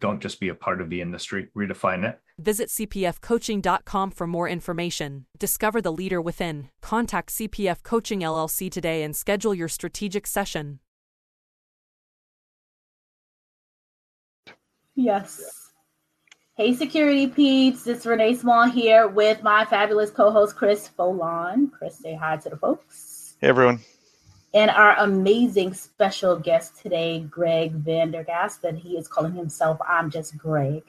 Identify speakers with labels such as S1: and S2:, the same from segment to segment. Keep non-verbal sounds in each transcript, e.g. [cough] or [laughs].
S1: Don't just be a part of the industry, redefine it.
S2: Visit cpfcoaching.com for more information. Discover the leader within. Contact CPF Coaching LLC today and schedule your strategic session.
S3: Yes. Hey, Security Peeps. It's Renee Small here with my fabulous co host, Chris Foulon. Chris, say hi to the folks.
S4: Hey, everyone
S3: and our amazing special guest today, Greg Van Der Gaast, and he is calling himself I'm Just Greg.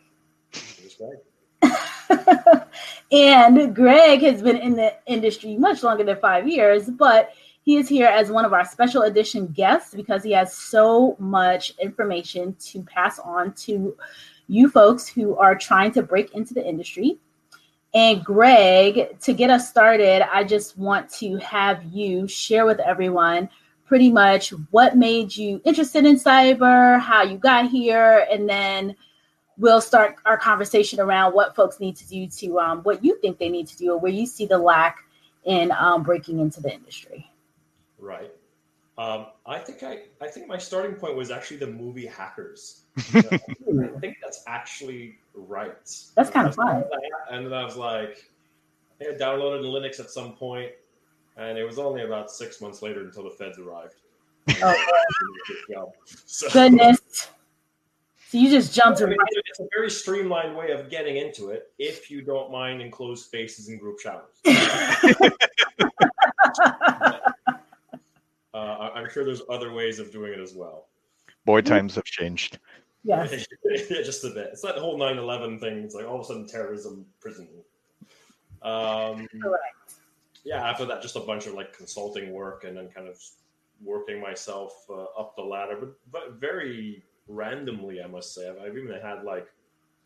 S3: [laughs] and Greg has been in the industry much longer than five years, but he is here as one of our special edition guests because he has so much information to pass on to you folks who are trying to break into the industry. And Greg, to get us started, I just want to have you share with everyone pretty much what made you interested in cyber, how you got here, and then we'll start our conversation around what folks need to do to um, what you think they need to do or where you see the lack in um, breaking into the industry.
S5: Right. Um, I think I, I think my starting point was actually the movie Hackers. [laughs] I think that's actually right.
S3: That's kind of fun.
S5: And then I was like, I think I downloaded Linux at some point, and it was only about six months later until the feds arrived. [laughs]
S3: Oh, so, goodness. So you just jumped
S5: I mean, It's a very streamlined way of getting into it if you don't mind enclosed spaces and group showers. [laughs] uh, I'm sure there's other ways of doing it as well.
S4: Boy, times have changed. [laughs]
S5: Yeah, just a bit. It's like the whole 9 11 thing. It's like all of a sudden terrorism, prison. Um, Correct. Yeah, after that, just a bunch of like consulting work and then kind of working myself uh, up the ladder, but, but very randomly, I must say. I've, I've even had like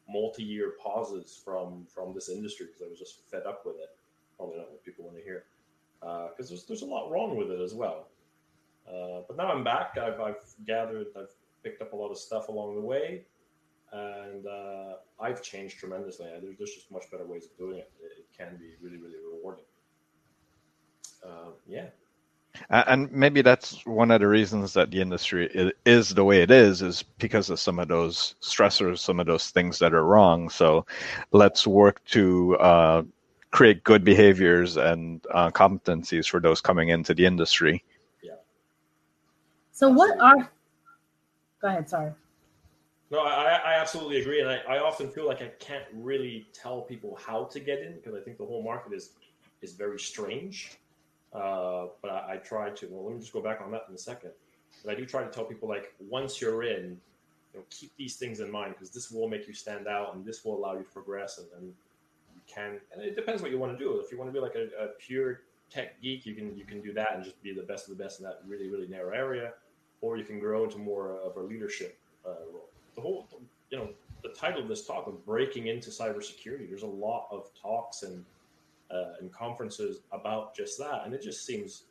S5: multi year pauses from from this industry because I was just fed up with it. Probably not what people want to hear because uh, there's, there's a lot wrong with it as well. Uh, but now I'm back. I've, I've gathered, I've picked up a lot of stuff along the way, and uh, I've changed tremendously. There's, there's just much better ways of doing it. It, it can be really, really rewarding. Uh, yeah.
S4: And maybe that's one of the reasons that the industry is the way it is, is because of some of those stressors, some of those things that are wrong. So let's work to uh, create good behaviors and uh, competencies for those coming into the industry.
S5: Yeah.
S3: So, what are Go ahead. Sorry.
S5: No, I, I absolutely agree, and I, I often feel like I can't really tell people how to get in because I think the whole market is is very strange. Uh, but I, I try to. Well, let me just go back on that in a second. But I do try to tell people like once you're in, you know, keep these things in mind because this will make you stand out and this will allow you to progress and, and you can. And it depends what you want to do. If you want to be like a, a pure tech geek, you can you can do that and just be the best of the best in that really really narrow area or you can grow into more of a leadership uh, role. The whole, you know, the title of this talk of breaking into cybersecurity. There's a lot of talks and uh, and conferences about just that, and it just seems,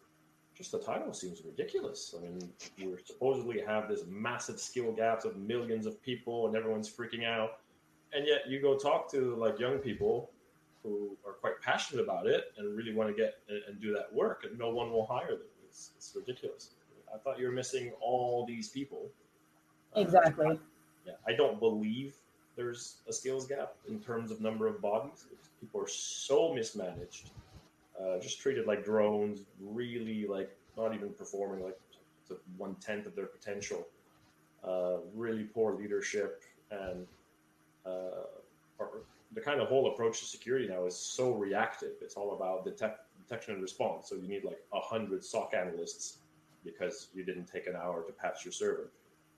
S5: just the title seems ridiculous. I mean, we supposedly have this massive skill gaps of millions of people, and everyone's freaking out, and yet you go talk to like young people who are quite passionate about it and really want to get and do that work, and no one will hire them. It's, it's ridiculous. I thought you were missing all these people.
S3: Exactly. Uh,
S5: yeah, I don't believe there's a skills gap in terms of number of bodies. People are so mismanaged, uh, just treated like drones, really like not even performing like to one tenth of their potential. Uh, really poor leadership and uh, the kind of whole approach to security now is so reactive. It's all about detect, detection and response. So you need like a hundred SOC analysts because you didn't take an hour to patch your server,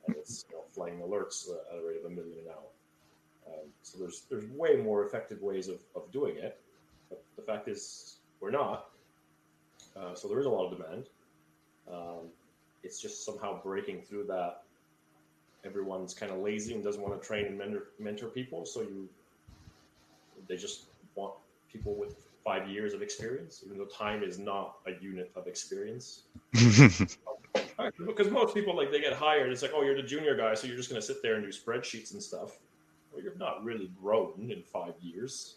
S5: and it's you know, flying alerts at a rate of a million an hour. Um, so there's there's way more effective ways of, of doing it, but the fact is we're not. Uh, so there is a lot of demand. Um, it's just somehow breaking through that. Everyone's kind of lazy and doesn't want to train and mentor, mentor people, so you they just want people with five years of experience, even though time is not a unit of experience. [laughs] because most people like they get hired, it's like, oh, you're the junior guy, so you're just going to sit there and do spreadsheets and stuff. Well, you're not really grown in five years.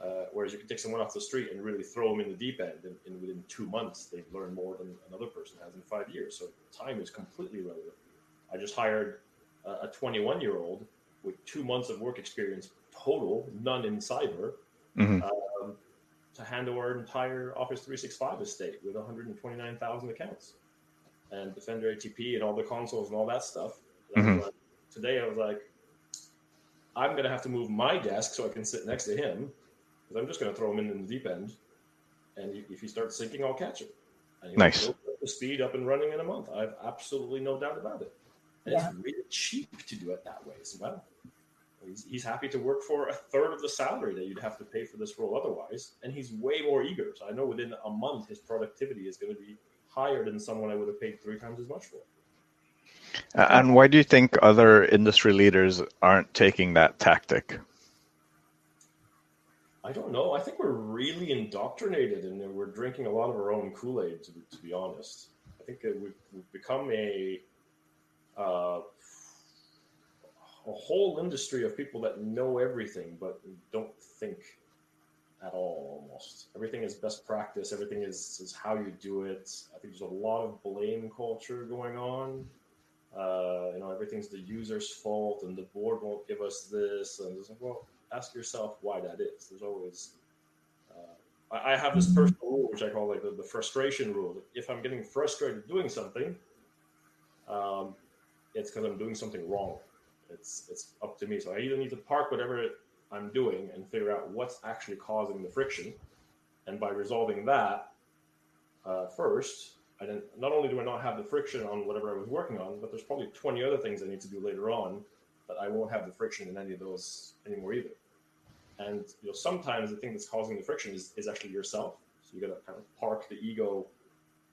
S5: Uh, whereas you can take someone off the street and really throw them in the deep end, and, and within two months they've learned more than another person has in five years. So time is completely relevant. I just hired a 21 year old with two months of work experience total, none in cyber, mm-hmm. um, to handle our entire Office 365 estate with 129,000 accounts and Defender ATP and all the consoles and all that stuff. Mm-hmm. Like, today I was like, I'm going to have to move my desk so I can sit next to him because I'm just going to throw him in, in the deep end. And if he starts sinking, I'll catch him. And
S4: nice.
S5: The speed up and running in a month. I have absolutely no doubt about it. And yeah. it's really cheap to do it that way as well. He's, he's happy to work for a third of the salary that you'd have to pay for this role otherwise. And he's way more eager. So I know within a month, his productivity is going to be higher than someone I would have paid three times as much for.
S4: And why do you think other industry leaders aren't taking that tactic?
S5: I don't know. I think we're really indoctrinated and we're drinking a lot of our own Kool Aid, to, to, be honest. I think we've, we've become a uh, a whole industry of people that know everything but don't think at all almost. Everything is best practice. Everything is, is how you do it. I think there's a lot of blame culture going on. Uh, you know everything's the user's fault and the board won't give us this. And it's like well ask yourself why that is. There's always uh, I, I, have this personal rule which i call like the, the frustration rule. If i'm getting frustrated doing something um, it's because i'm doing something wrong it's it's up to me. So I either need to park whatever I'm doing and figure out what's actually causing the friction, and by resolving that uh, first, I then not only do I not have the friction on whatever I was working on, but there's probably 20 other things I need to do later on that I won't have the friction in any of those anymore either. And you know, sometimes the thing that's causing the friction is, is actually yourself. So you got to kind of park the ego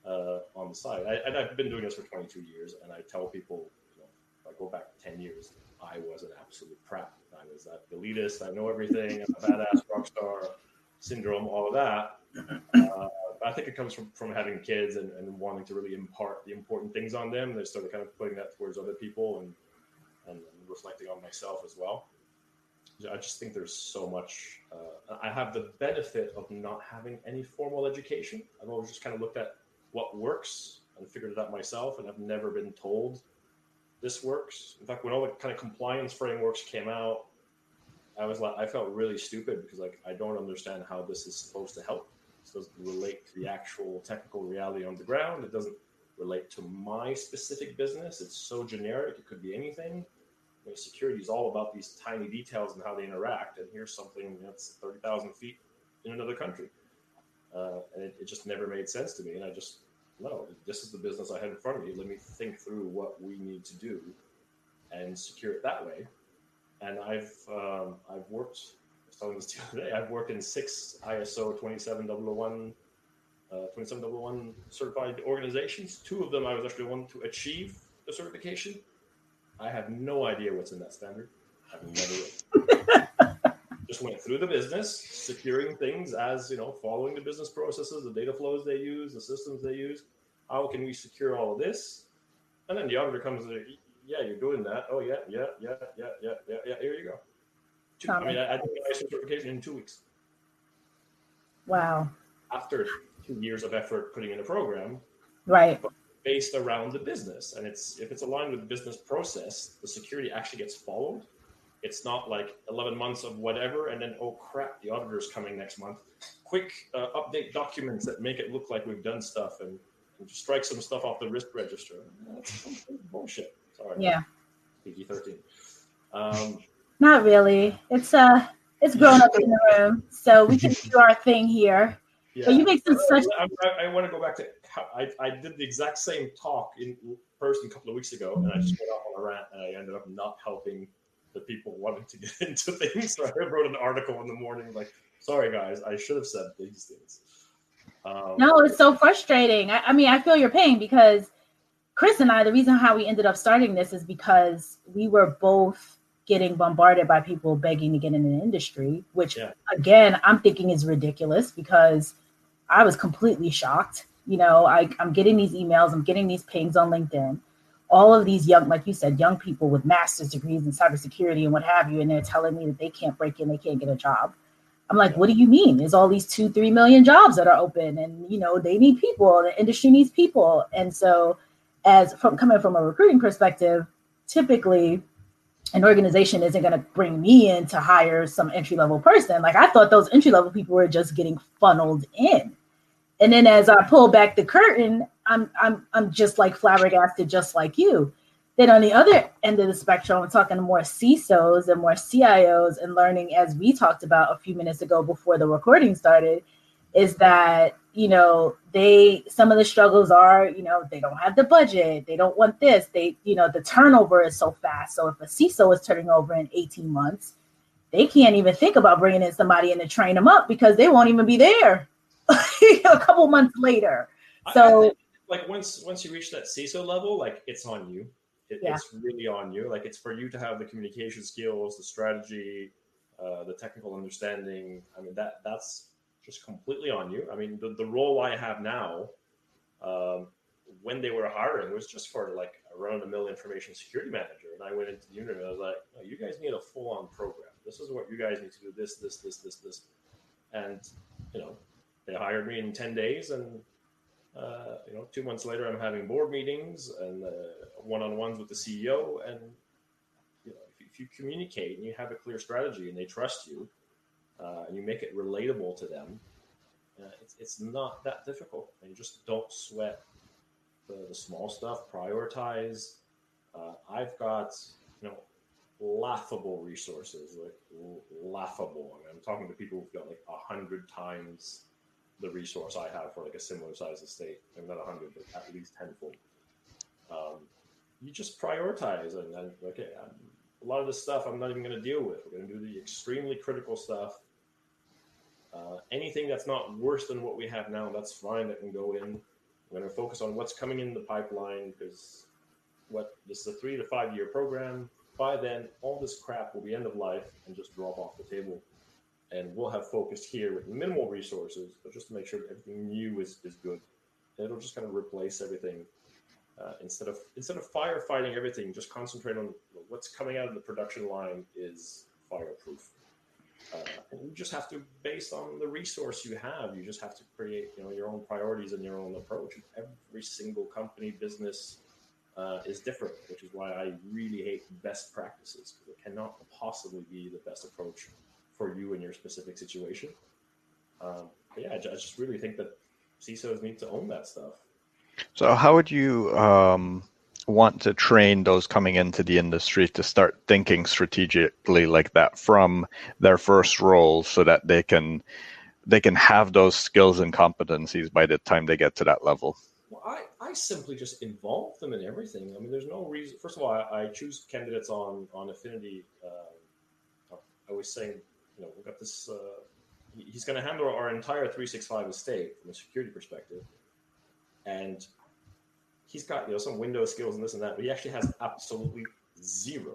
S5: uh, on the side. I, and I've been doing this for 22 years, and I tell people, you know, if I go back 10 years, I was an absolute prat. I was that elitist. I know everything. I'm a badass rock star syndrome, all of that. Uh, I think it comes from, from having kids and, and wanting to really impart the important things on them. They started kind of putting that towards other people and, and, reflecting on myself as well. I just think there's so much. Uh, I have the benefit of not having any formal education. I've always just kind of looked at what works and figured it out myself, and I've never been told this works. In fact, when all the kind of compliance frameworks came out, I was like, I felt really stupid because like I don't understand how this is supposed to help. This doesn't relate to the actual technical reality on the ground. It doesn't relate to my specific business. It's so generic. It could be anything. I mean, security is all about these tiny details and how they interact. And here's something that's 30,000 feet in another country. Uh, and it, it just never made sense to me. And I just no, this is the business I have in front of me. Let me think through what we need to do and secure it that way. And I've um, I've worked. I was telling this the other day. I've worked in six ISO 27001 uh, 27001 certified organizations. Two of them I was actually one to achieve the certification. I have no idea what's in that standard. I've never [laughs] just went through the business, securing things as you know, following the business processes, the data flows they use, the systems they use. How can we secure all of this? And then the auditor comes and yeah, you're doing that. Oh yeah, yeah, yeah, yeah, yeah, yeah, yeah. Here you go. Two, I mean, I, I did my certification in two weeks.
S3: Wow.
S5: After two years of effort putting in a program,
S3: right?
S5: Based around the business, and it's if it's aligned with the business process, the security actually gets followed it's not like 11 months of whatever, and then, oh crap, the auditor's coming next month. Quick uh, update documents that make it look like we've done stuff and, and strike some stuff off the risk register. That's [laughs] bullshit. Sorry.
S3: Yeah.
S5: PG 13. Um,
S3: not really. It's uh, it's grown up in the room, so we can do our thing here. Yeah. But you make some such.
S5: I, I, I, want to go back to. I, I did the exact same talk in person a couple of weeks ago, and I just went off on a rant, and I ended up not helping the people wanting to get [laughs] into things. So I wrote an article in the morning like, sorry guys, I should have said these things.
S3: Um, no, it's so frustrating. I, I, mean, I feel your pain because Chris and I, the reason how we ended up starting this is because we were both getting bombarded by people begging to get in the industry, which yeah. again, I'm thinking is ridiculous because I was completely shocked. You know, I, I'm getting these emails, I'm getting these pings on LinkedIn. All of these young, like you said, young people with master's degrees in cybersecurity and what have you, and they're telling me that they can't break in, they can't get a job. I'm like, what do you mean? There's all these two, three million jobs that are open, and you know they need people. The industry needs people, and so as from coming from a recruiting perspective, typically an organization isn't going to bring me in to hire some entry level person. Like I thought those entry level people were just getting funneled in. And then as I pull back the curtain, I'm I'm I'm just like flabbergasted, just like you. Then on the other end of the spectrum, I'm talking to more CISOs and more CIOs and learning, as we talked about a few minutes ago before the recording started, is that you know they some of the struggles are you know they don't have the budget they don't want this they you know the turnover is so fast so if a ciso is turning over in 18 months they can't even think about bringing in somebody in to train them up because they won't even be there [laughs] a couple months later so
S5: like once once you reach that ciso level like it's on you it, yeah. it's really on you like it's for you to have the communication skills the strategy uh, the technical understanding i mean that that's just completely on you. I mean, the, the role I have now, um, when they were hiring, was just for like a run of the mill information security manager. And I went into the interview, and I was like, oh, you guys need a full on program. This is what you guys need to do this, this, this, this, this. And, you know, they hired me in 10 days. And, uh, you know, two months later, I'm having board meetings and one on ones with the CEO. And, you know, if, if you communicate and you have a clear strategy and they trust you, uh, and you make it relatable to them, uh, it's, it's not that difficult. And you just don't sweat the, the small stuff, prioritize. Uh, I've got, you know, laughable resources, like laughable. I mean, I'm talking to people who've got like a hundred times the resource I have for like a similar size estate. and not a hundred, but at least tenfold. Um, you just prioritize and then okay, I'm, a lot of this stuff I'm not even going to deal with. We're going to do the extremely critical stuff uh, anything that's not worse than what we have now, that's fine. That can go in. We're going to focus on what's coming in the pipeline because what this is a three to five year program. By then, all this crap will be end of life and just drop off the table. And we'll have focus here with minimal resources, but just to make sure that everything new is, is good. And it'll just kind of replace everything uh, instead of instead of firefighting everything. Just concentrate on what's coming out of the production line is fireproof. Uh, and you just have to, based on the resource you have, you just have to create, you know, your own priorities and your own approach. Every single company, business uh, is different, which is why I really hate best practices because it cannot possibly be the best approach for you in your specific situation. Um, yeah, I just really think that CISOs need to own that stuff.
S4: So, how would you um, want to train those coming into the industry to start thinking strategically like that from their first role so that they can they can have those skills and competencies by the time they get to that level
S5: well i i simply just involve them in everything i mean there's no reason first of all i, I choose candidates on on affinity uh, i was saying you know we've got this uh, he's going to handle our entire 365 estate from a security perspective and he's got you know some Windows skills and this and that, but he actually has absolutely zero,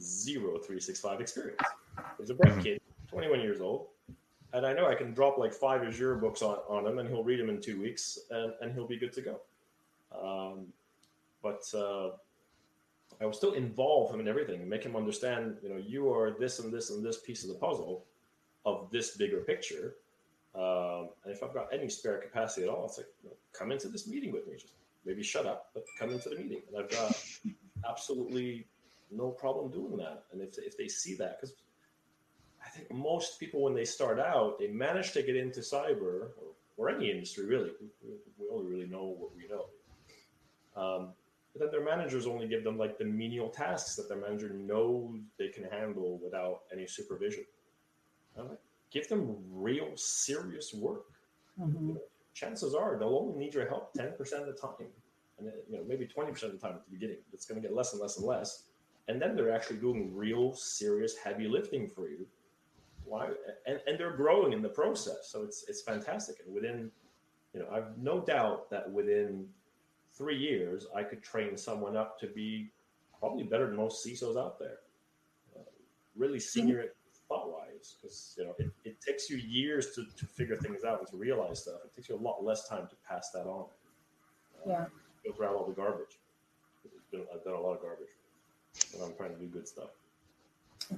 S5: zero 365 experience. He's a bright mm-hmm. kid, 21 years old, and I know I can drop like five Azure books on, on him, and he'll read them in two weeks, and, and he'll be good to go. Um, but uh, I will still involve him in everything, make him understand, you know, you are this and this and this piece of the puzzle of this bigger picture. Um, and if I've got any spare capacity at all, it's like, you know, come into this meeting with me. Just maybe shut up, but come into the meeting. And I've got [laughs] absolutely no problem doing that. And if, if they see that, because I think most people, when they start out, they manage to get into cyber or, or any industry, really. We, we only really know what we know. Um, but then their managers only give them like the menial tasks that their manager knows they can handle without any supervision. Like, give them real serious work. Mm-hmm. You know, chances are they'll only need your help 10% of the time. And you know, maybe 20% of the time at the beginning. It's going to get less and less and less. And then they're actually doing real, serious, heavy lifting for you. Why? And, and they're growing in the process. So it's it's fantastic. And within, you know, I've no doubt that within three years, I could train someone up to be probably better than most CISOs out there. Uh, really senior thought wise, because you know it, it takes you years to, to figure things out and to realize stuff. It takes you a lot less time to pass that on.
S3: Uh, yeah.
S5: Filter out all the garbage. Been, I've done a lot of garbage when I'm trying to do good stuff.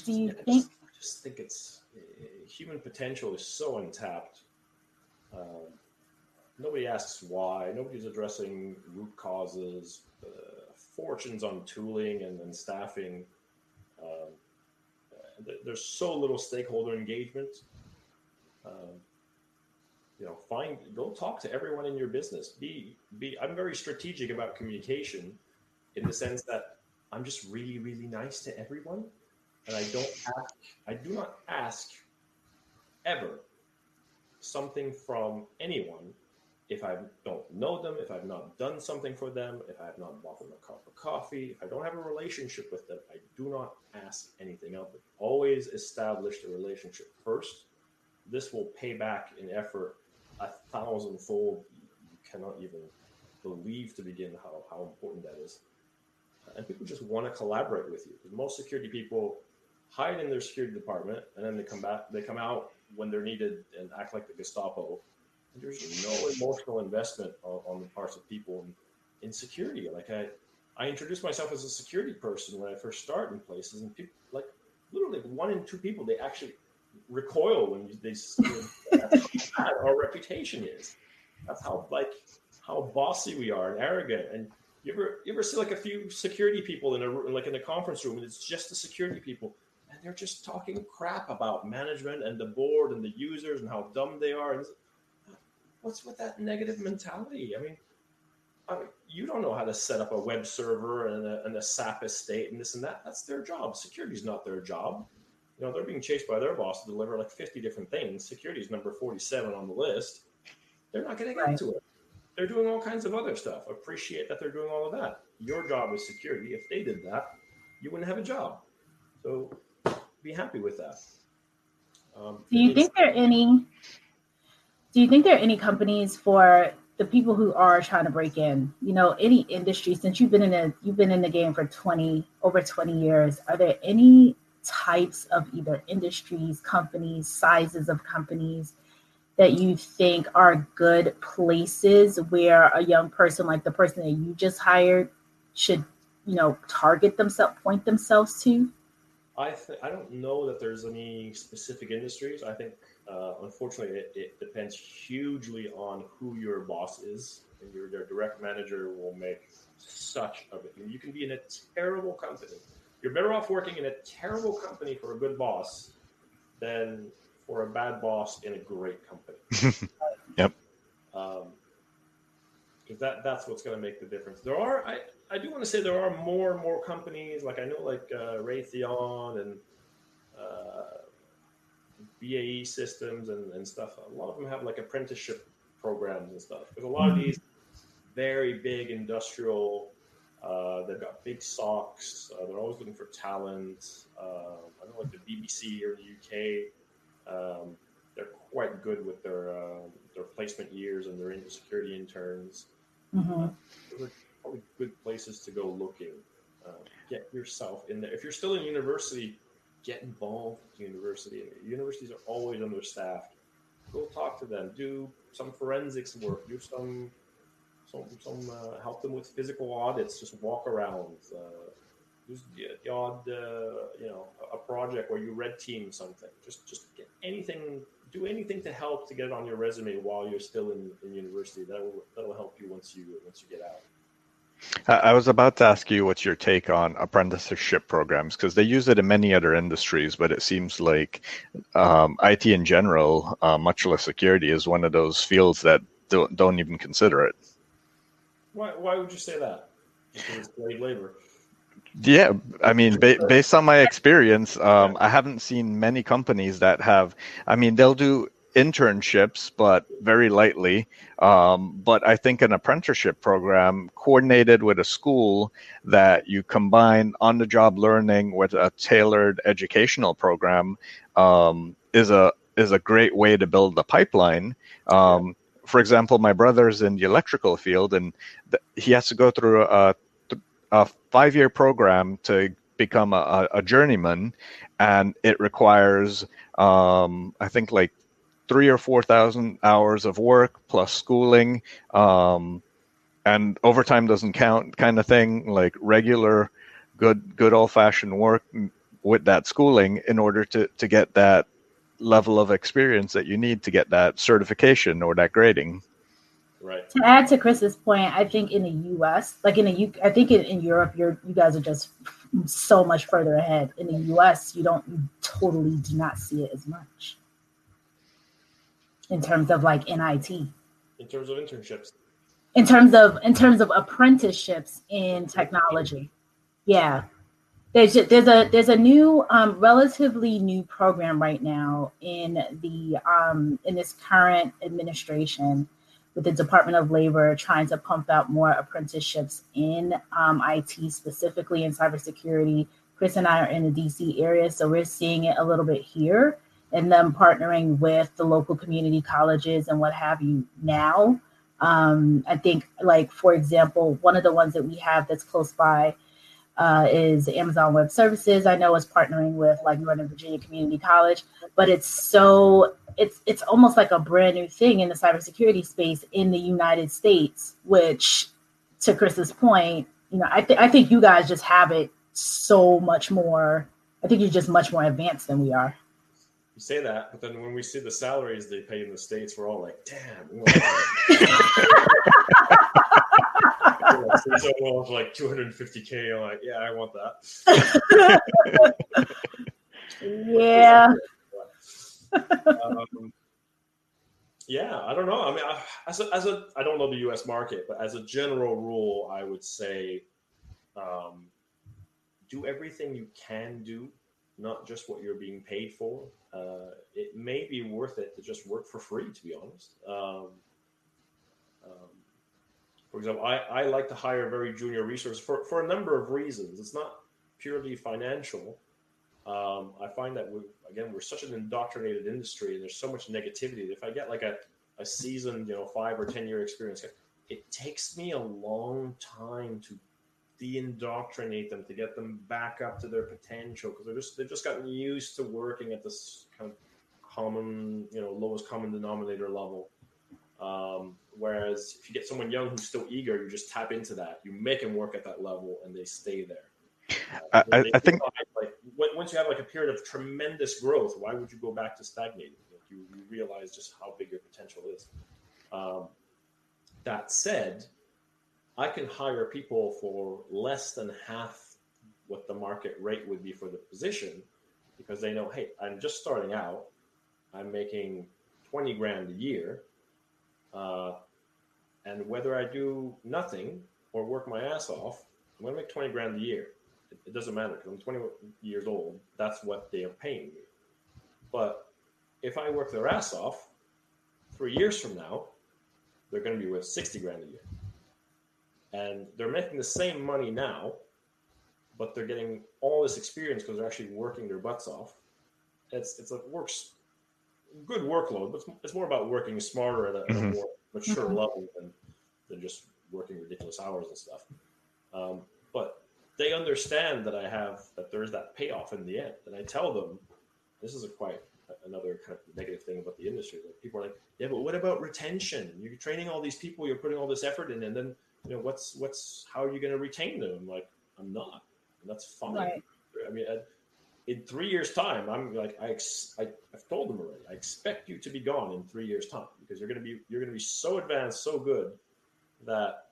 S3: Do you
S5: yeah,
S3: think?
S5: I just, I just, think it's uh, human potential is so untapped. Um, nobody asks why. Nobody's addressing root causes. Uh, fortunes on tooling and, and staffing. Um, there's so little stakeholder engagement. Um, you know, find go talk to everyone in your business. Be be. I'm very strategic about communication, in the sense that I'm just really really nice to everyone, and I don't ask. I do not ask ever something from anyone if I don't know them, if I've not done something for them, if I have not bought them a cup of coffee, if I don't have a relationship with them, I do not ask anything of them. Always establish the relationship first. This will pay back in effort a thousandfold. You cannot even believe to begin how, how important that is. And people just want to collaborate with you. Most security people hide in their security department and then they come back, they come out when they're needed and act like the Gestapo there's no emotional investment on, on the parts of people in, security. Like I, I introduced myself as a security person when I first start in places, and people like literally one in two people they actually recoil when they see how our reputation is. That's how like how bossy we are and arrogant. And you ever you ever see like a few security people in a like in a conference room and it's just the security people and they're just talking crap about management and the board and the users and how dumb they are. And what's with that negative mentality? I mean, I mean, you don't know how to set up a web server and a, and a SAP estate and this and that. That's their job. Security is not their job. You know, they're being chased by their boss to deliver like 50 different things. Security is number 47 on the list. They're not going to get right. to it. They're doing all kinds of other stuff. Appreciate that they're doing all of that. Your job is security. If they did that, you wouldn't have a job. So be happy with that.
S3: Um, Do you think there are any do you think there are any companies for the people who are trying to break in? You know any industry since you've been in a you've been in the game for 20 over 20 years are there any types of either industries companies sizes of companies that you think are good places where a young person like the person that you just hired should you know target themselves point themselves to?
S5: I th- i don't know that there's any specific industries. I think uh, unfortunately, it, it, depends hugely on who your boss is, and your, your direct manager will make such of it. You can be in a terrible company. You're better off working in a terrible company for a good boss than for a bad boss in a great company. [laughs]
S4: yep.
S5: Um, because that that's what's going to make the difference. There are I, I do want to say there are more and more companies like I know like uh, Raytheon and uh, BAE systems and, and stuff. A lot of them have like apprenticeship programs and stuff. Because a lot of these very big industrial, uh, they've got big SOCs. Uh, they're always looking for talent. Uh, I don't know like the BBC or the UK, um, they're quite good with their uh, their placement years and their security interns. Mm-hmm. those are probably good places to go looking. Uh, get yourself in there. If you're still in university, get involved with the university. Universities are always understaffed. Go talk to them. Do some forensics work. Do some some some uh, help them with physical audits. Just walk around. Uh, just the odd uh, you know a project where you red team something. Just just get anything. Do anything to help to get it on your resume while you're still in, in university. That will that will help you once you once you get out.
S4: I was about to ask you what's your take on apprenticeship programs because they use it in many other industries, but it seems like um, IT in general, uh, much less security, is one of those fields that don't, don't even consider it.
S5: Why, why would you say that? Because slave labor.
S4: Yeah, I mean, ba- based on my experience, um, I haven't seen many companies that have. I mean, they'll do internships, but very lightly. Um, but I think an apprenticeship program coordinated with a school that you combine on the job learning with a tailored educational program um, is a is a great way to build the pipeline. Um, for example, my brother's in the electrical field, and th- he has to go through a, a five-year program to become a, a, journeyman, and it requires, um, I think, like three or four thousand hours of work plus schooling, um, and overtime doesn't count, kind of thing. Like regular, good, good old-fashioned work with that schooling in order to to get that level of experience that you need to get that certification or that grading.
S5: Right.
S3: To add to Chris's point, I think in the U.S., like in the U, I think in, in Europe, you're you guys are just so much further ahead. In the U.S., you don't you totally do not see it as much in terms of like NIT.
S5: In terms of internships.
S3: In terms of in terms of apprenticeships in technology, yeah, there's a, there's a there's a new um, relatively new program right now in the um, in this current administration with the Department of Labor trying to pump out more apprenticeships in um, IT, specifically in cybersecurity. Chris and I are in the DC area, so we're seeing it a little bit here and them partnering with the local community colleges and what have you now. Um, I think, like, for example, one of the ones that we have that's close by uh, is Amazon Web Services. I know is partnering with like Northern Virginia Community College, but it's so it's it's almost like a brand new thing in the cybersecurity space in the United States. Which, to Chris's point, you know, I think I think you guys just have it so much more. I think you're just much more advanced than we are.
S5: You say that, but then when we see the salaries they pay in the states, we're all like, "Damn." like, [laughs] [laughs] like 250k. I'm like, yeah, I want
S3: that. [laughs] yeah.
S5: um, yeah, I don't know. I mean, I, as a, as a, I don't know the U.S. market, but as a general rule, I would say, um, do everything you can do, not just what you're being paid for. Uh, it may be worth it to just work for free, to be honest. Um, um, for example, I, I like to hire very junior resources for, for a number of reasons. It's not purely financial. Um, I find that we again we're such an indoctrinated industry, and there's so much negativity. If I get like a, a seasoned, you know, five or ten year experience, it takes me a long time to de-indoctrinate them to get them back up to their potential because they're just they've just gotten used to working at this kind of common, you know, lowest common denominator level. Um, whereas if you get someone young who's still eager, you just tap into that. You make them work at that level, and they stay there.
S4: Uh, I, I, think
S5: like once you have like a period of tremendous growth, why would you go back to stagnating? You, you realize just how big your potential is. Um, that said, I can hire people for less than half what the market rate would be for the position because they know, hey, I'm just starting out. I'm making 20 grand a year. Uh, and whether I do nothing or work my ass off, I'm going to make 20 grand a year. It, it doesn't matter because I'm 20 years old. That's what they are paying me. But if I work their ass off, three years from now, they're going to be worth 60 grand a year. And they're making the same money now, but they're getting all this experience because they're actually working their butts off. It's, it's a works good workload, but it's more about working smarter at a, mm-hmm. at a more mature mm-hmm. level than than just working ridiculous hours and stuff. Um, but they understand that I have that there is that payoff in the end, and I tell them this is a quite another kind of negative thing about the industry. Like people are like, yeah, but what about retention? You're training all these people, you're putting all this effort in, and then you know what's what's how are you going to retain them? Like, I'm not, and that's fine. Right. I mean, in three years' time, I'm like, I, I, have told them already. I expect you to be gone in three years' time because you're gonna be, you're gonna be so advanced, so good that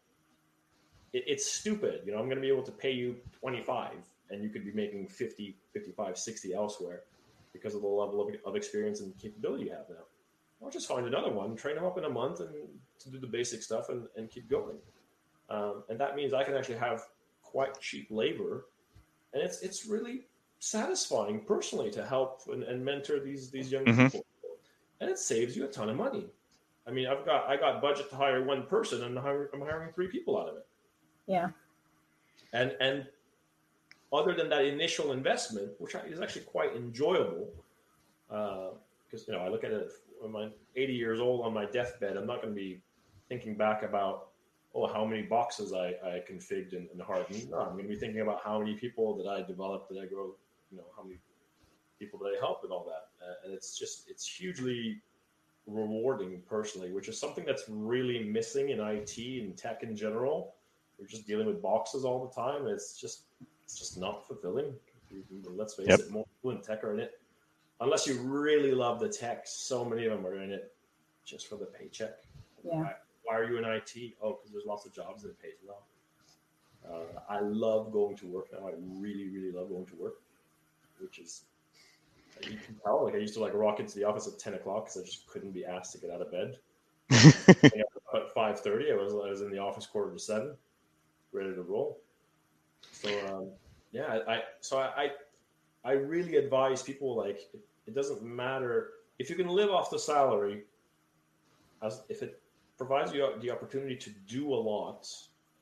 S5: it, it's stupid. You know, I'm gonna be able to pay you 25, and you could be making 50, 55, 60 elsewhere because of the level of, of experience and capability you have now. I'll just find another one, train them up in a month, and to do the basic stuff, and, and keep going. Um, and that means I can actually have quite cheap labor, and it's it's really satisfying personally to help and, and mentor these these young mm-hmm. people, and it saves you a ton of money. I mean, I've got I got budget to hire one person, and I'm hiring three people out of it.
S3: Yeah.
S5: And and other than that initial investment, which is actually quite enjoyable, uh, because you know I look at it when I'm 80 years old on my deathbed. I'm not going to be thinking back about oh how many boxes I, I configured and, and hardened. No, I'm going to be thinking about how many people that I developed, that I grow, you know, how many people that I help and all that. Uh, and it's just it's hugely rewarding personally, which is something that's really missing in IT and tech in general. We're just dealing with boxes all the time. It's just it's just not fulfilling. Let's face yep. it, more people in tech are in it. Unless you really love the tech, so many of them are in it just for the paycheck.
S3: Yeah.
S5: Why, why are you in IT? Oh, because there's lots of jobs that pays well. Uh, I love going to work now. I really, really love going to work, which is you can tell. Like I used to like rock into the office at ten o'clock because I just couldn't be asked to get out of bed. [laughs] at five thirty, I was I was in the office quarter to seven, ready to roll. So um, yeah, I so I I really advise people like it, it doesn't matter if you can live off the salary, as if it provides you the opportunity to do a lot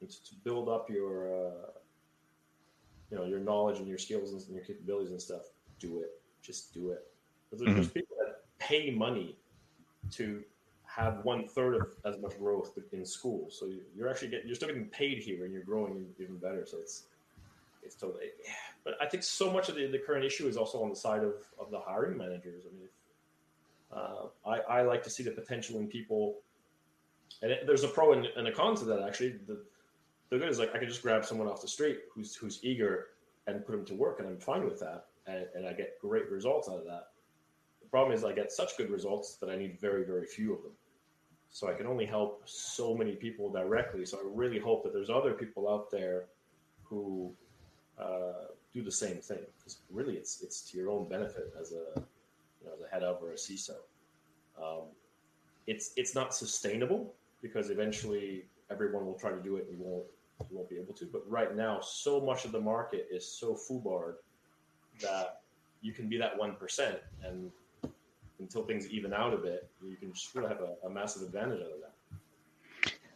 S5: and to, to build up your uh, you know your knowledge and your skills and your capabilities and stuff. Do it just do it. Because there's, mm-hmm. people that pay money to have one third of as much growth in school. So you're actually getting, you're still getting paid here and you're growing even better. So it's, it's totally, yeah. but I think so much of the, the current issue is also on the side of, of the hiring managers. I mean, if, uh, I, I like to see the potential in people and it, there's a pro and, and, a con to that actually. The, the good is like I can just grab someone off the street who's who's eager and put them to work, and I'm fine with that and, and I get great results out of that. The problem is I get such good results that I need very, very few of them. So I can only help so many people directly. So I really hope that there's other people out there who uh, do the same thing. Because really, it's it's to your own benefit as a you know, as a head of or a CISO. Um, it's it's not sustainable because eventually everyone will try to do it and you won't you won't be able to. But right now, so much of the market is so foobarred that you can be that one percent, and until things even out a bit, you can just have a, a massive advantage out of that.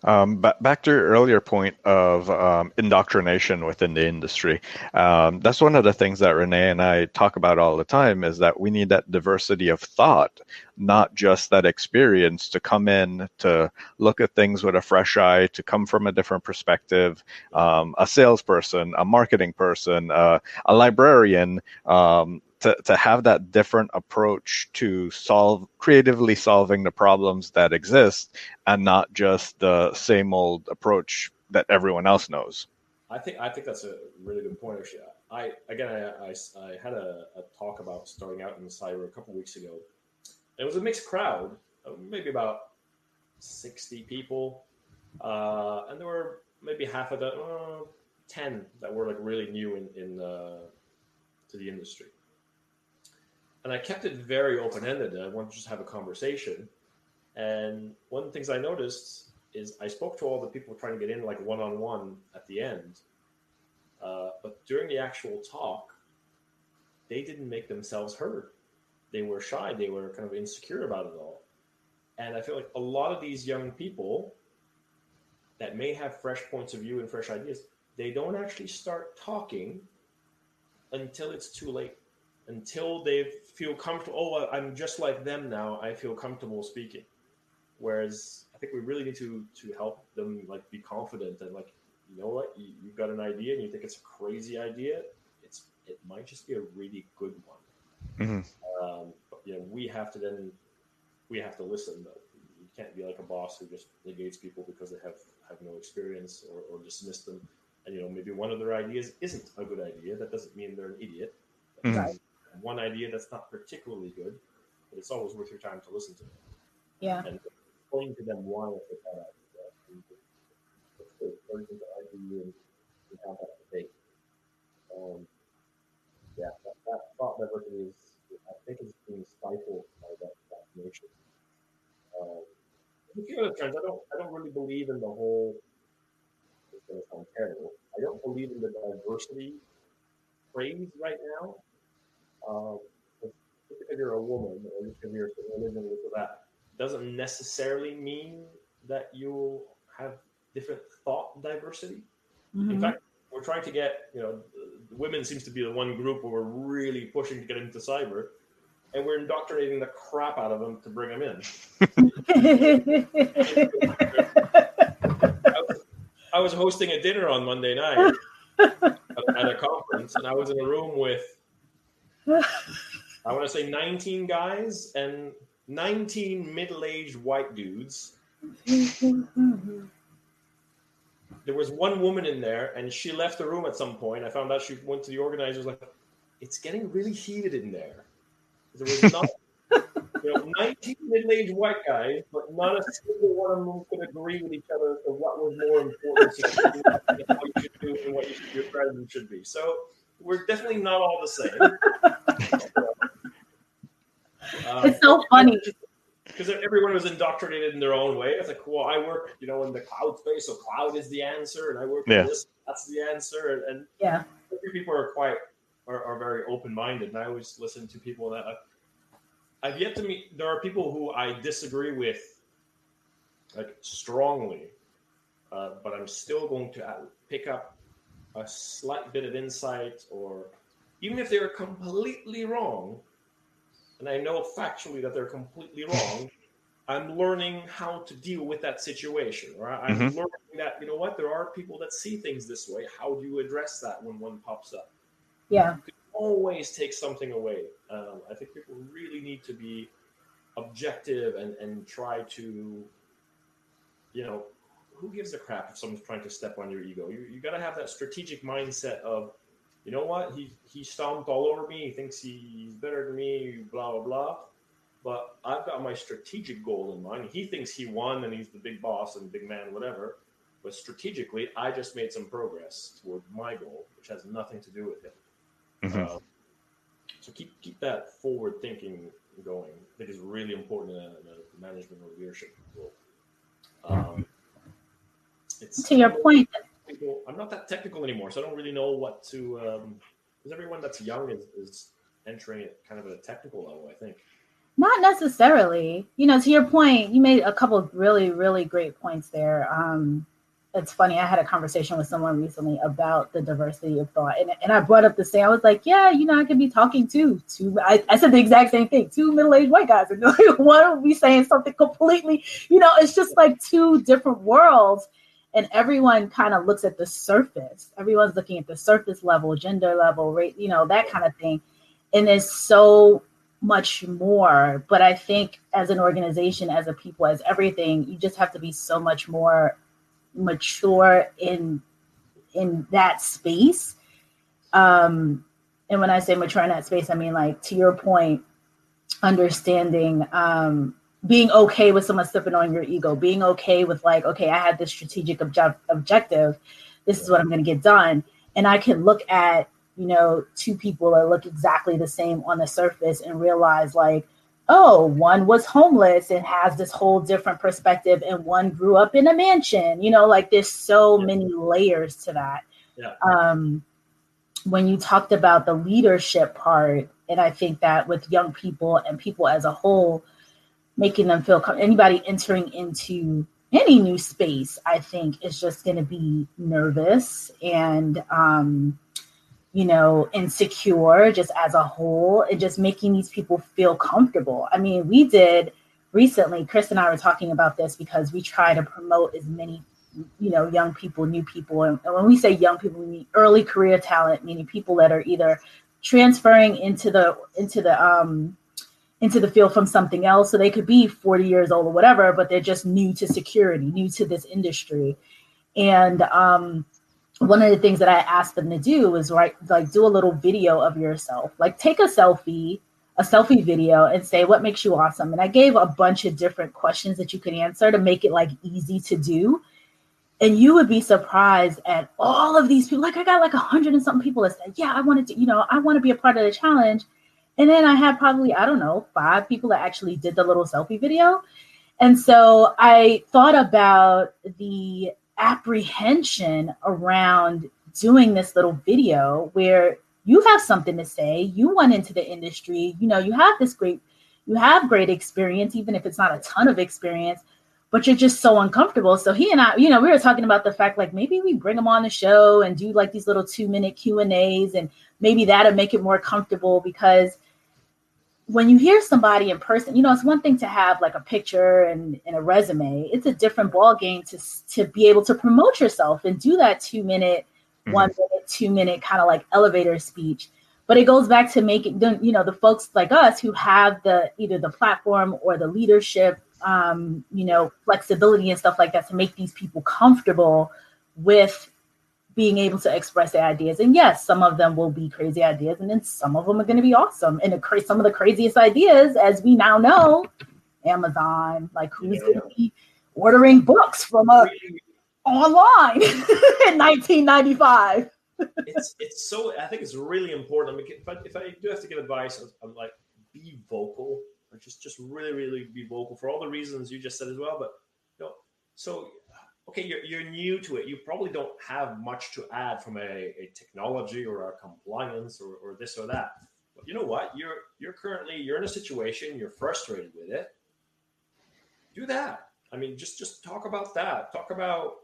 S4: Um, but back to your earlier point of um, indoctrination within the industry, um, that's one of the things that Renee and I talk about all the time is that we need that diversity of thought, not just that experience to come in to look at things with a fresh eye, to come from a different perspective. Um, a salesperson, a marketing person, uh, a librarian, um, to, to have that different approach to solve creatively solving the problems that exist and not just the same old approach that everyone else knows.
S5: I think I think that's a really good point. Actually, I again I, I, I had a, a, talk about starting out in cyber a couple weeks ago. It was a mixed crowd, uh, maybe about sixty people, uh, and there were maybe half of the uh, ten that were like really new in in uh, to the industry and I kept it very open ended. I wanted to just have a conversation. And one of the things I noticed is I spoke to all the people trying to get in like one on one at the end. Uh, but during the actual talk, they didn't make themselves heard. They were shy. They were kind of insecure about it all. And I feel like a lot of these young people that may have fresh points of view and fresh ideas, they don't actually start talking until it's too late until they feel comfortable. Oh, I'm just like them now. I feel comfortable speaking. Whereas I think we really need to to help them like be confident and like you know what you, you've got an idea and you think it's a crazy idea. It's it might just be a really good one. Mm-hmm. Um, but yeah, we have to then we have to listen. Though. You can't be like a boss who just negates people because they have have no experience or, or dismiss them. And you know maybe one of their ideas isn't a good idea. That doesn't mean they're an idiot. Mm-hmm one idea that's not particularly good, but it's always worth your time to listen to them.
S3: Yeah.
S5: And explain to them why it's a bad idea. It's the argue and, and have that debate. Um, yeah, that, that thought diversity is, I think, is being stifled by that vaccination. Um, a few other trends. I don't, I don't really believe in the whole. It's going to sound terrible. I don't believe in the diversity phrase right now just because you're a woman or because you're a religion or that doesn't necessarily mean that you'll have different thought diversity. Mm-hmm. In fact, we're trying to get, you know, women seems to be the one group where we're really pushing to get into cyber. and we're indoctrinating the crap out of them to bring them in. [laughs] I, was, I was hosting a dinner on Monday night at a conference, and I was in a room with, I want to say 19 guys and 19 middle aged white dudes. There was one woman in there, and she left the room at some point. I found out she went to the organizers, like, it's getting really heated in there. There was not, you know, 19 middle-aged white guys, but not a single one of them could agree with each other to what was more important to what you should do and what your strategy should be. So we're definitely not all the same.
S3: Uh, [laughs] it's so funny
S5: because everyone was indoctrinated in their own way. It's like, well, I work, you know, in the cloud space, so cloud is the answer, and I work yeah. in this, that's the answer, and, and
S3: yeah,
S5: people are quite are, are very open minded, and I always listen to people that I've, I've yet to meet. There are people who I disagree with, like strongly, uh, but I'm still going to uh, pick up a slight bit of insight, or even if they're completely wrong, and I know factually that they're completely wrong. [laughs] I'm learning how to deal with that situation, right? I'm mm-hmm. learning that you know what there are people that see things this way. How do you address that when one pops up?
S3: Yeah.
S5: always take something away. Um, I think people really need to be objective and, and try to, you know, who gives a crap if someone's trying to step on your ego? You, you got to have that strategic mindset of, you know what, he, he stomped all over me. He thinks he's better than me, blah, blah, blah. But I've got my strategic goal in mind. He thinks he won and he's the big boss and big man, whatever. But strategically, I just made some progress toward my goal, which has nothing to do with him. Mm-hmm. Um, so keep keep that forward thinking going. I think is really important in a, in a management or leadership role. Um,
S3: it's to your point.
S5: I'm not that technical anymore, so I don't really know what to. Um, because everyone that's young is, is entering it kind of at a technical level. I think.
S3: Not necessarily. You know, to your point, you made a couple of really, really great points there. Um, it's funny. I had a conversation with someone recently about the diversity of thought, and, and I brought up the same. I was like, "Yeah, you know, I could be talking to two. I, I said the exact same thing. Two middle-aged white guys, and one would be saying something completely. You know, it's just like two different worlds, and everyone kind of looks at the surface. Everyone's looking at the surface level, gender level, rate, you know, that kind of thing, and there's so much more. But I think as an organization, as a people, as everything, you just have to be so much more mature in in that space. Um, and when I say mature in that space, I mean like to your point, understanding um, being okay with someone stepping on your ego, being okay with like, okay, I had this strategic obje- objective. This is what I'm going to get done, and I can look at you know two people that look exactly the same on the surface and realize like oh, one was homeless and has this whole different perspective, and one grew up in a mansion. You know, like there's so yeah. many layers to that.
S5: Yeah.
S3: Um, when you talked about the leadership part, and I think that with young people and people as a whole, making them feel anybody entering into any new space, I think is just going to be nervous and um, you know, insecure just as a whole and just making these people feel comfortable. I mean, we did recently, Chris and I were talking about this because we try to promote as many, you know, young people, new people. And, and when we say young people, we mean early career talent, meaning people that are either transferring into the into the um into the field from something else. So they could be 40 years old or whatever, but they're just new to security, new to this industry. And um one of the things that I asked them to do was right, like do a little video of yourself, like take a selfie, a selfie video, and say what makes you awesome. And I gave a bunch of different questions that you could answer to make it like easy to do. And you would be surprised at all of these people. Like I got like a hundred and something people that said, "Yeah, I wanted to, you know, I want to be a part of the challenge." And then I had probably I don't know five people that actually did the little selfie video. And so I thought about the apprehension around doing this little video where you have something to say you went into the industry you know you have this great you have great experience even if it's not a ton of experience but you're just so uncomfortable so he and i you know we were talking about the fact like maybe we bring him on the show and do like these little two minute q and a's and maybe that'll make it more comfortable because when you hear somebody in person, you know, it's one thing to have like a picture and, and a resume. It's a different ball game to to be able to promote yourself and do that two minute, mm-hmm. one minute, two minute kind of like elevator speech. But it goes back to making the you know the folks like us who have the either the platform or the leadership, um, you know, flexibility and stuff like that to make these people comfortable with being able to express their ideas. And yes, some of them will be crazy ideas, and then some of them are going to be awesome. And the, some of the craziest ideas, as we now know, Amazon, like who's yeah. going to be ordering books from a online [laughs] in 1995?
S5: it's it's so I think it's really important. I mean, if I, if I do have to give advice, I'm like be vocal, just just really really be vocal for all the reasons you just said as well. But you know, so okay, you're, you're new to it. You probably don't have much to add from a, a technology or a compliance or, or this or that. But you know what? You're you're currently you're in a situation. You're frustrated with it. Do that. I mean, just just talk about that. Talk about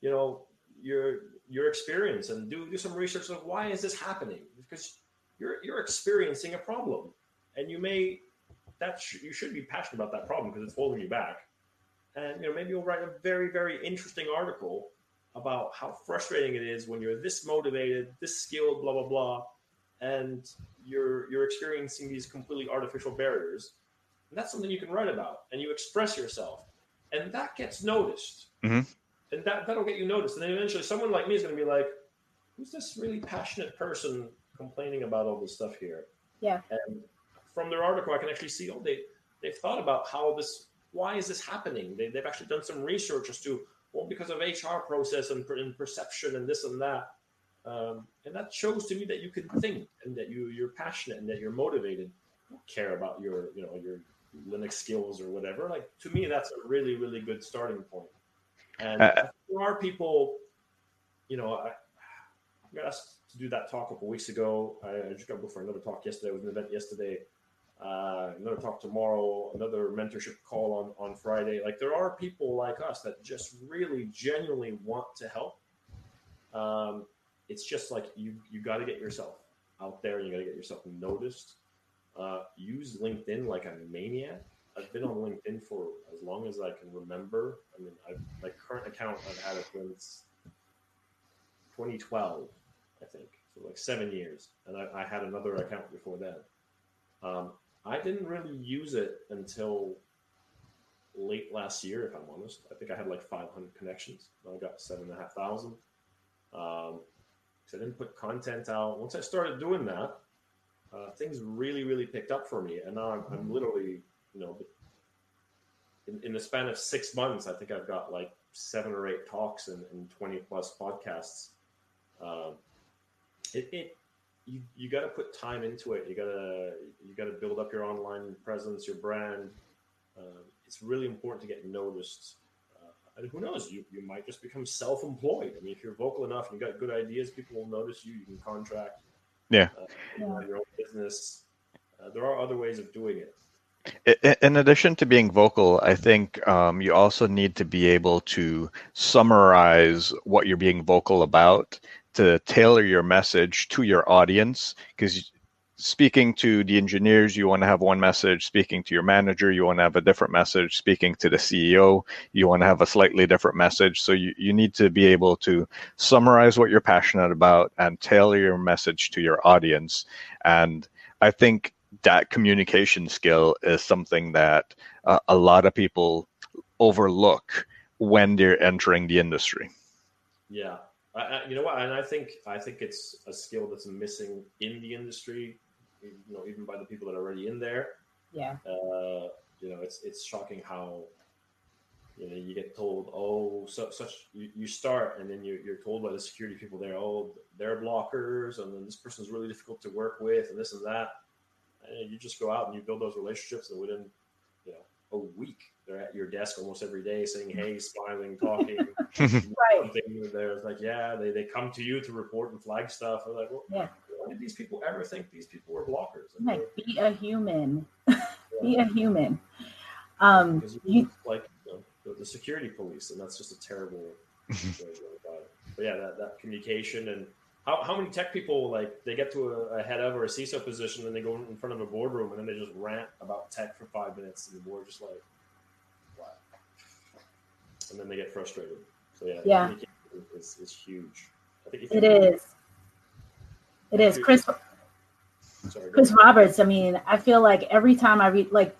S5: you know your your experience and do do some research of why is this happening because you're you're experiencing a problem and you may that sh- you should be passionate about that problem because it's holding you back and you know maybe you'll write a very very interesting article about how frustrating it is when you're this motivated this skilled blah blah blah and you're you're experiencing these completely artificial barriers. And that's something you can write about and you express yourself and that gets noticed. Mm-hmm. and that that'll get you noticed. And then eventually someone like me is going to be like who's this really passionate person complaining about all this stuff here?
S3: Yeah.
S5: And from their article i can actually see oh they they've thought about how this why is this happening? They, have actually done some research as to, well, because of HR process and, and perception and this and that. Um, and that shows to me that you can think and that you, you're passionate and that you're motivated. don't care about your, you know, your Linux skills or whatever. Like to me, that's a really, really good starting point. And uh, there are people, you know, I, I got asked to do that talk a couple weeks ago. I, I just got booked for another talk yesterday. It was an event yesterday uh, another talk tomorrow, another mentorship call on, on Friday. Like there are people like us that just really genuinely want to help. Um, it's just like you you got to get yourself out there. And you got to get yourself noticed. Uh, use LinkedIn like a maniac. I've been on LinkedIn for as long as I can remember. I mean, I've, my current account I've had it since 2012, I think, so like seven years, and I, I had another account before that. Um, I didn't really use it until late last year, if I'm honest. I think I had like 500 connections. I got seven and a half thousand. Um, so I didn't put content out. Once I started doing that, uh, things really, really picked up for me. And now I'm, I'm literally, you know, in, in, the span of six months, I think I've got like seven or eight talks and, and 20 plus podcasts. Um, it, it, you you got to put time into it. You gotta you gotta build up your online presence, your brand. Uh, it's really important to get noticed. Uh, and who knows, you you might just become self-employed. I mean, if you're vocal enough and you got good ideas, people will notice you. You can contract.
S4: Yeah.
S5: Uh, your own business. Uh, there are other ways of doing it.
S4: In addition to being vocal, I think um, you also need to be able to summarize what you're being vocal about to tailor your message to your audience because speaking to the engineers you want to have one message. Speaking to your manager you want to have a different message. Speaking to the ceo you want to have a slightly different message. So you, you need to be able to summarize what you're passionate about and tailor your message to your audience. And i think that communication skill is something that uh, a lot of people overlook when they're entering the industry.
S5: Yeah I, you know what? And I think I think it's a skill that's missing in the industry. You know, even by the people that are already in there.
S3: Yeah.
S5: Uh, you know, it's it's shocking how you know you get told, oh, so, such you, you start, and then you're, you're told by the security people there, oh, they're blockers, and then this person's really difficult to work with, and this and that. And you just go out and you build those relationships, and within you know a week they're at your desk almost every day saying hey smiling talking [laughs] right they're like yeah they, they come to you to report and flag stuff. They're like well, yeah. why did these people ever think these people were blockers?
S3: Like, be a human. [laughs] Be a human. Um
S5: you, like you know, the, the, security police and that's just a terrible [laughs] but yeah that, that communication and how, how many tech people like they get to a, a head of or a CISO position and they go in front of a boardroom and then they just rant about tech for five minutes and the board just like? And then they get frustrated. So yeah,
S3: Yeah.
S5: is, is huge. I think
S3: It is. It is. Chris
S5: Sorry,
S3: Chris. Roberts, I mean, I feel like every time I read like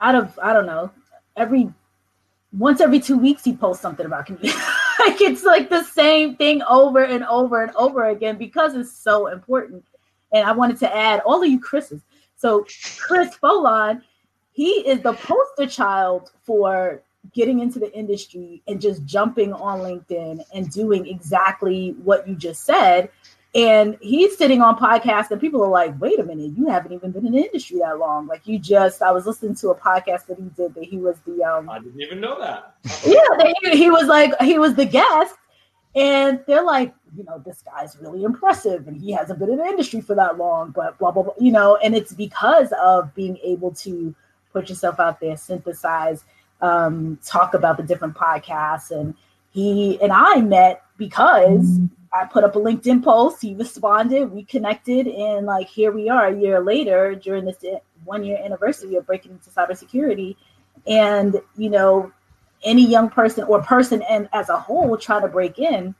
S3: out of I don't know, every once every two weeks he posts something about community. [laughs] like it's like the same thing over and over and over again because it's so important. And I wanted to add all of you Chris's. So Chris Foulon, he is the poster child for getting into the industry and just jumping on LinkedIn and doing exactly what you just said. And he's sitting on podcasts, and people are like, wait a minute, you haven't even been in the industry that long. Like, you just, I was listening to a podcast that he did that he was the, um,
S5: I didn't even know that.
S3: yeah, he, he was like, he was the guest. And they're like, you know, this guy's really impressive and he hasn't been in the industry for that long, but blah, blah, blah, you know, and it's because of being able to put yourself out there, synthesize, um, talk about the different podcasts. And he and I met because I put up a LinkedIn post, he responded, we connected, and like here we are a year later during this one year anniversary of breaking into cybersecurity. And, you know, any young person or person and as a whole try to break in,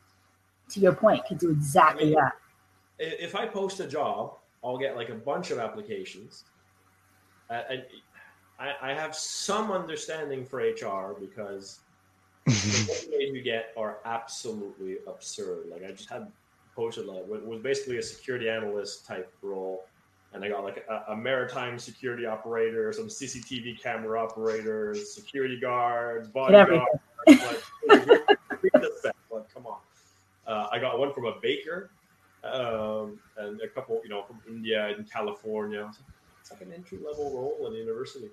S3: to your point, can do exactly that.
S5: If I post a job, I'll get like a bunch of applications. Uh, and I, I have some understanding for HR because [laughs] the resumes you get are absolutely absurd. Like I just had posted like it was basically a security analyst type role, and I got like a, a maritime security operator, some CCTV camera operators, security guards, bodyguards. Like, read the spec, like come on. Uh, I got one from a baker, um, and a couple, you know, from India and California. It's like an entry level role in a university.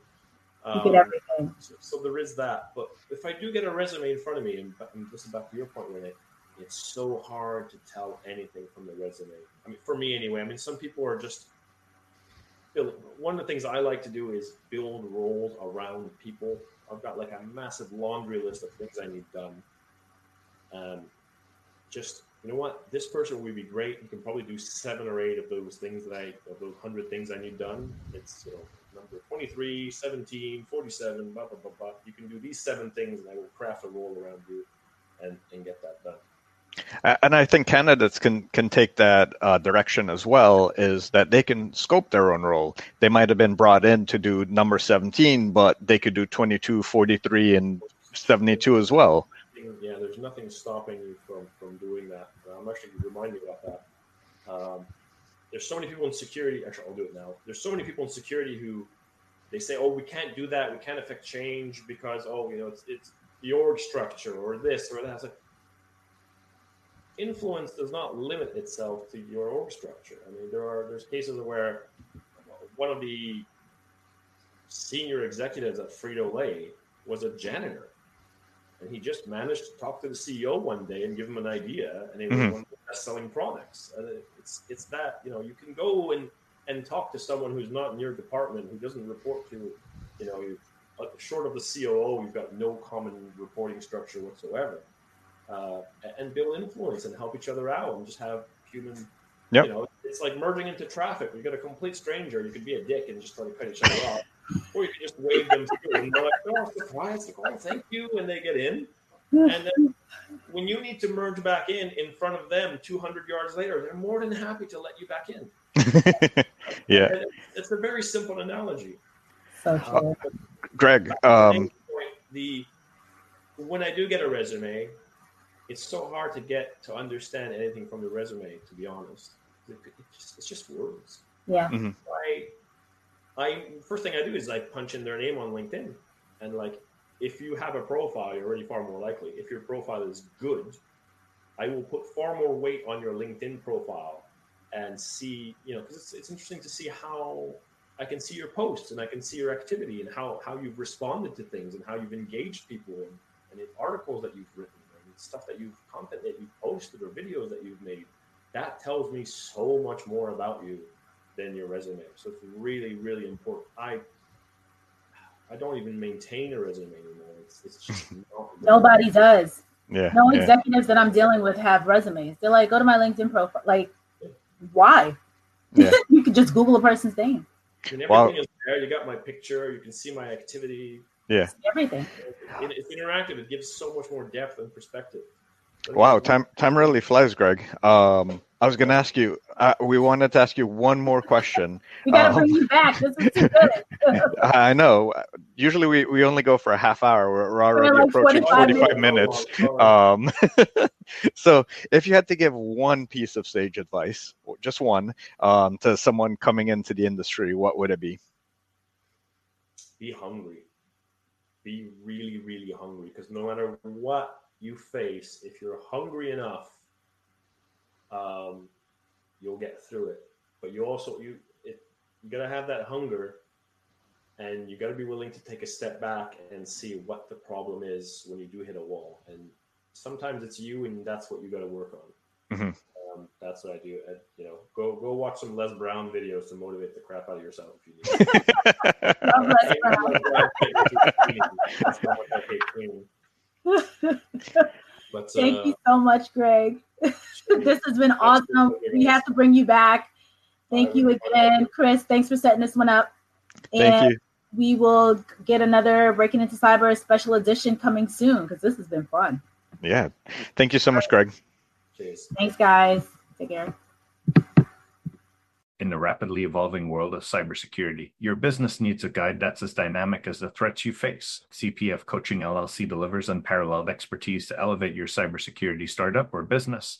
S3: You get
S5: Um,
S3: everything.
S5: so, so there is that. But if I do get a resume in front of me, and, and this is back to your point, Renee, it's so hard to tell anything from the resume. I mean, for me anyway. I mean, some people are just. One of the things I like to do is build roles around people. I've got like a massive laundry list of things I need done. Um, just you know what, this person would be great. You can probably do seven or eight of those things that I of those hundred things I need done. It's you know number 23, 17, 47, blah, blah, blah, blah. You can do these seven things and I will craft a role around you and, and get that done.
S4: And I think candidates can can take that uh, direction as well. Is that they can scope their own role. They might have been brought in to do number 17, but they could do 22, 43, and 72 as well.
S5: Yeah, there's nothing stopping you from, from doing that. I'm actually reminding you about that. Um, there's so many people in security. Actually, I'll do it now. There's so many people in security who they say, "Oh, we can't do that. We can't affect change because oh, you know, it's it's the org structure or this or that." Like, influence does not limit itself to your org structure. I mean, there are there's cases where one of the senior executives at Frito Lay was a janitor, and he just managed to talk to the CEO one day and give him an idea, and it was
S4: Mhm.
S5: one of the best-selling products. And it- it's it's that you know you can go and and talk to someone who's not in your department who doesn't report to you know you uh, short of the COO, you've got no common reporting structure whatsoever, uh, and- and build influence and help each other out and just have human.
S4: Yep.
S5: You know, it's like merging into traffic. You got a complete stranger, you could be a dick and just try to cut each other off, or you can just wave them through and they're like, "Oh, surprise! Like, oh, thank you," and they get in. And then when you need to merge back in in front of them 200 yards later, they're more than happy to let you back in. [laughs]
S4: yeah,
S5: And it's a very simple analogy.
S3: So true.
S4: Greg. Um,
S5: the when I do get a resume, it's so hard to get to understand anything from the resume. To be honest, It- it's just, it's just words.
S3: Yeah.
S5: I, I first thing I do is I punch in their name on LinkedIn, and like if you have a profile, you're already far more likely. If your profile is good, I will put far more weight on your LinkedIn profile and see, you know, because it's, it's interesting to see how I can see your posts and I can see your activity and how how you've responded to things and how you've engaged people and, and in articles that you've written and stuff that you've content that you've posted or videos that you've made. That tells me so much more about you than your resume. So it's really, really important. I I don't even maintain a resume anymore. It's, it's just [laughs]
S3: Nobody does.
S4: Yeah.
S3: No
S4: yeah.
S3: executives that I'm dealing with have resumes. They're like, go to my LinkedIn profile. Like, why?
S4: Yeah. [laughs]
S3: you could just Google a person's name.
S5: And everything
S4: Wow.
S5: is there. You got my picture. You can see my activity.
S4: Yeah.
S3: Everything.
S5: It, it's interactive. It gives so much more depth and perspective.
S4: Wow, time time really flies, Greg. Um, I was going to ask you. Uh, we wanted to ask you one more question.
S3: We gotta
S4: Um,
S3: bring you back. This is too good. [laughs]
S4: I know. Usually we, we only go for a half hour. We're, we're already
S3: like
S4: approaching
S3: 45
S4: 45 minutes. Um, [laughs] so if you had to give one piece of sage advice, just one, um, to someone coming into the industry, what would it be?
S5: be hungry. Be really, really hungry. Because no matter what you face, if you're hungry enough, um, you'll get through it. But you also you it, you gotta have that hunger, and you gotta be willing to take a step back and see what the problem is when you do hit a wall. And sometimes it's you, and that's what you gotta work on.
S4: Mhm.
S5: Um, that's what I do. And, you know, go go watch some Les Brown videos to motivate the crap out of yourself if you need.
S3: God [laughs] bless Brown.
S5: But [laughs]
S3: Thank
S5: uh,
S3: you so much, Greg. [laughs] this has been awesome. We have to bring you back. Thank you again, Chris. Thanks for setting this one up.
S4: Thank
S3: and
S4: you.
S3: we will get another Breaking Into Cyber special edition coming soon because this has been fun.
S4: Yeah. Thank you so much, Greg.
S5: Cheers.
S3: Thanks, guys. Take care.
S1: In the rapidly evolving world of cybersecurity, your business needs a guide that's as dynamic as the threats you face. CPF Coaching LLC delivers unparalleled expertise to elevate your cybersecurity startup or business